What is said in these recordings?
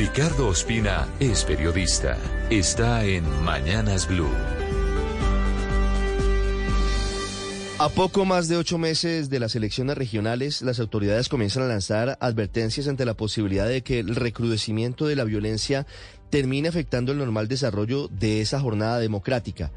Ricardo Ospina es periodista. Está en Mañanas Blue. A poco más de ocho meses de las elecciones regionales, las autoridades comienzan a lanzar advertencias ante la posibilidad de que el recrudecimiento de la violencia termine afectando el normal desarrollo de esa jornada democrática.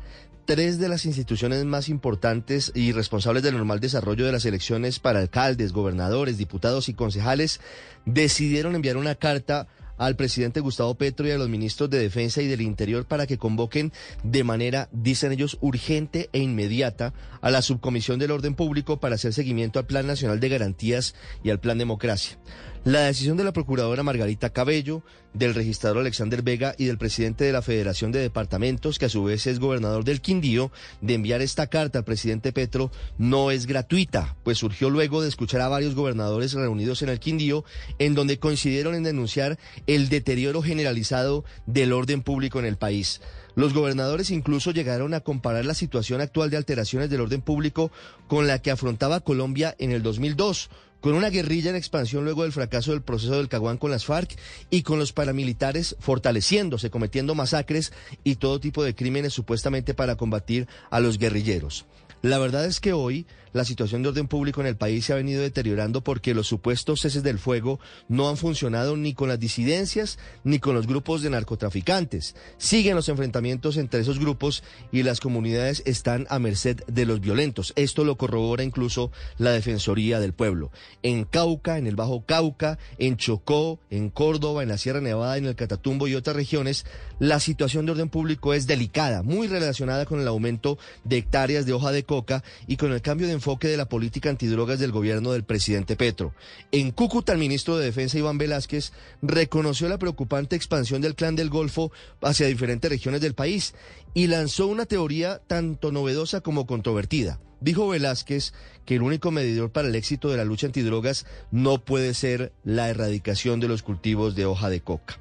Tres de las instituciones más importantes y responsables del normal desarrollo de las elecciones para alcaldes, gobernadores, diputados y concejales decidieron enviar una carta al presidente Gustavo Petro y a los ministros de Defensa y del Interior para que convoquen de manera, dicen ellos, urgente e inmediata a la Subcomisión del Orden Público para hacer seguimiento al Plan Nacional de Garantías y al Plan Democracia. La decisión de la procuradora Margarita Cabello, del registrador Alexander Vega y del presidente de la Federación de Departamentos, que a su vez es gobernador del Quindío, de enviar esta carta al presidente Petro no es gratuita, pues surgió luego de escuchar a varios gobernadores reunidos en el Quindío, en donde coincidieron en denunciar el deterioro generalizado del orden público en el país. Los gobernadores incluso llegaron a comparar la situación actual de alteraciones del orden público con la que afrontaba Colombia en el 2002 con una guerrilla en expansión luego del fracaso del proceso del Caguán con las FARC y con los paramilitares fortaleciéndose, cometiendo masacres y todo tipo de crímenes supuestamente para combatir a los guerrilleros. La verdad es que hoy la situación de orden público en el país se ha venido deteriorando porque los supuestos ceses del fuego no han funcionado ni con las disidencias ni con los grupos de narcotraficantes. Siguen los enfrentamientos entre esos grupos y las comunidades están a merced de los violentos. Esto lo corrobora incluso la Defensoría del Pueblo. En Cauca, en el Bajo Cauca, en Chocó, en Córdoba, en la Sierra Nevada, en el Catatumbo y otras regiones, la situación de orden público es delicada, muy relacionada con el aumento de hectáreas de hoja de coca y con el cambio de enfoque de la política antidrogas del gobierno del presidente Petro. En Cúcuta, el ministro de Defensa Iván Velázquez reconoció la preocupante expansión del clan del Golfo hacia diferentes regiones del país y lanzó una teoría tanto novedosa como controvertida. Dijo Velázquez que el único medidor para el éxito de la lucha antidrogas no puede ser la erradicación de los cultivos de hoja de coca.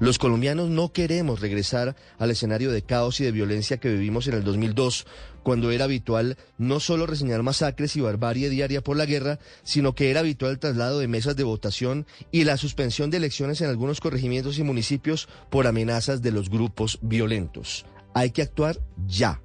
Los colombianos no queremos regresar al escenario de caos y de violencia que vivimos en el 2002, cuando era habitual no solo reseñar masacres y barbarie diaria por la guerra, sino que era habitual el traslado de mesas de votación y la suspensión de elecciones en algunos corregimientos y municipios por amenazas de los grupos violentos. Hay que actuar ya.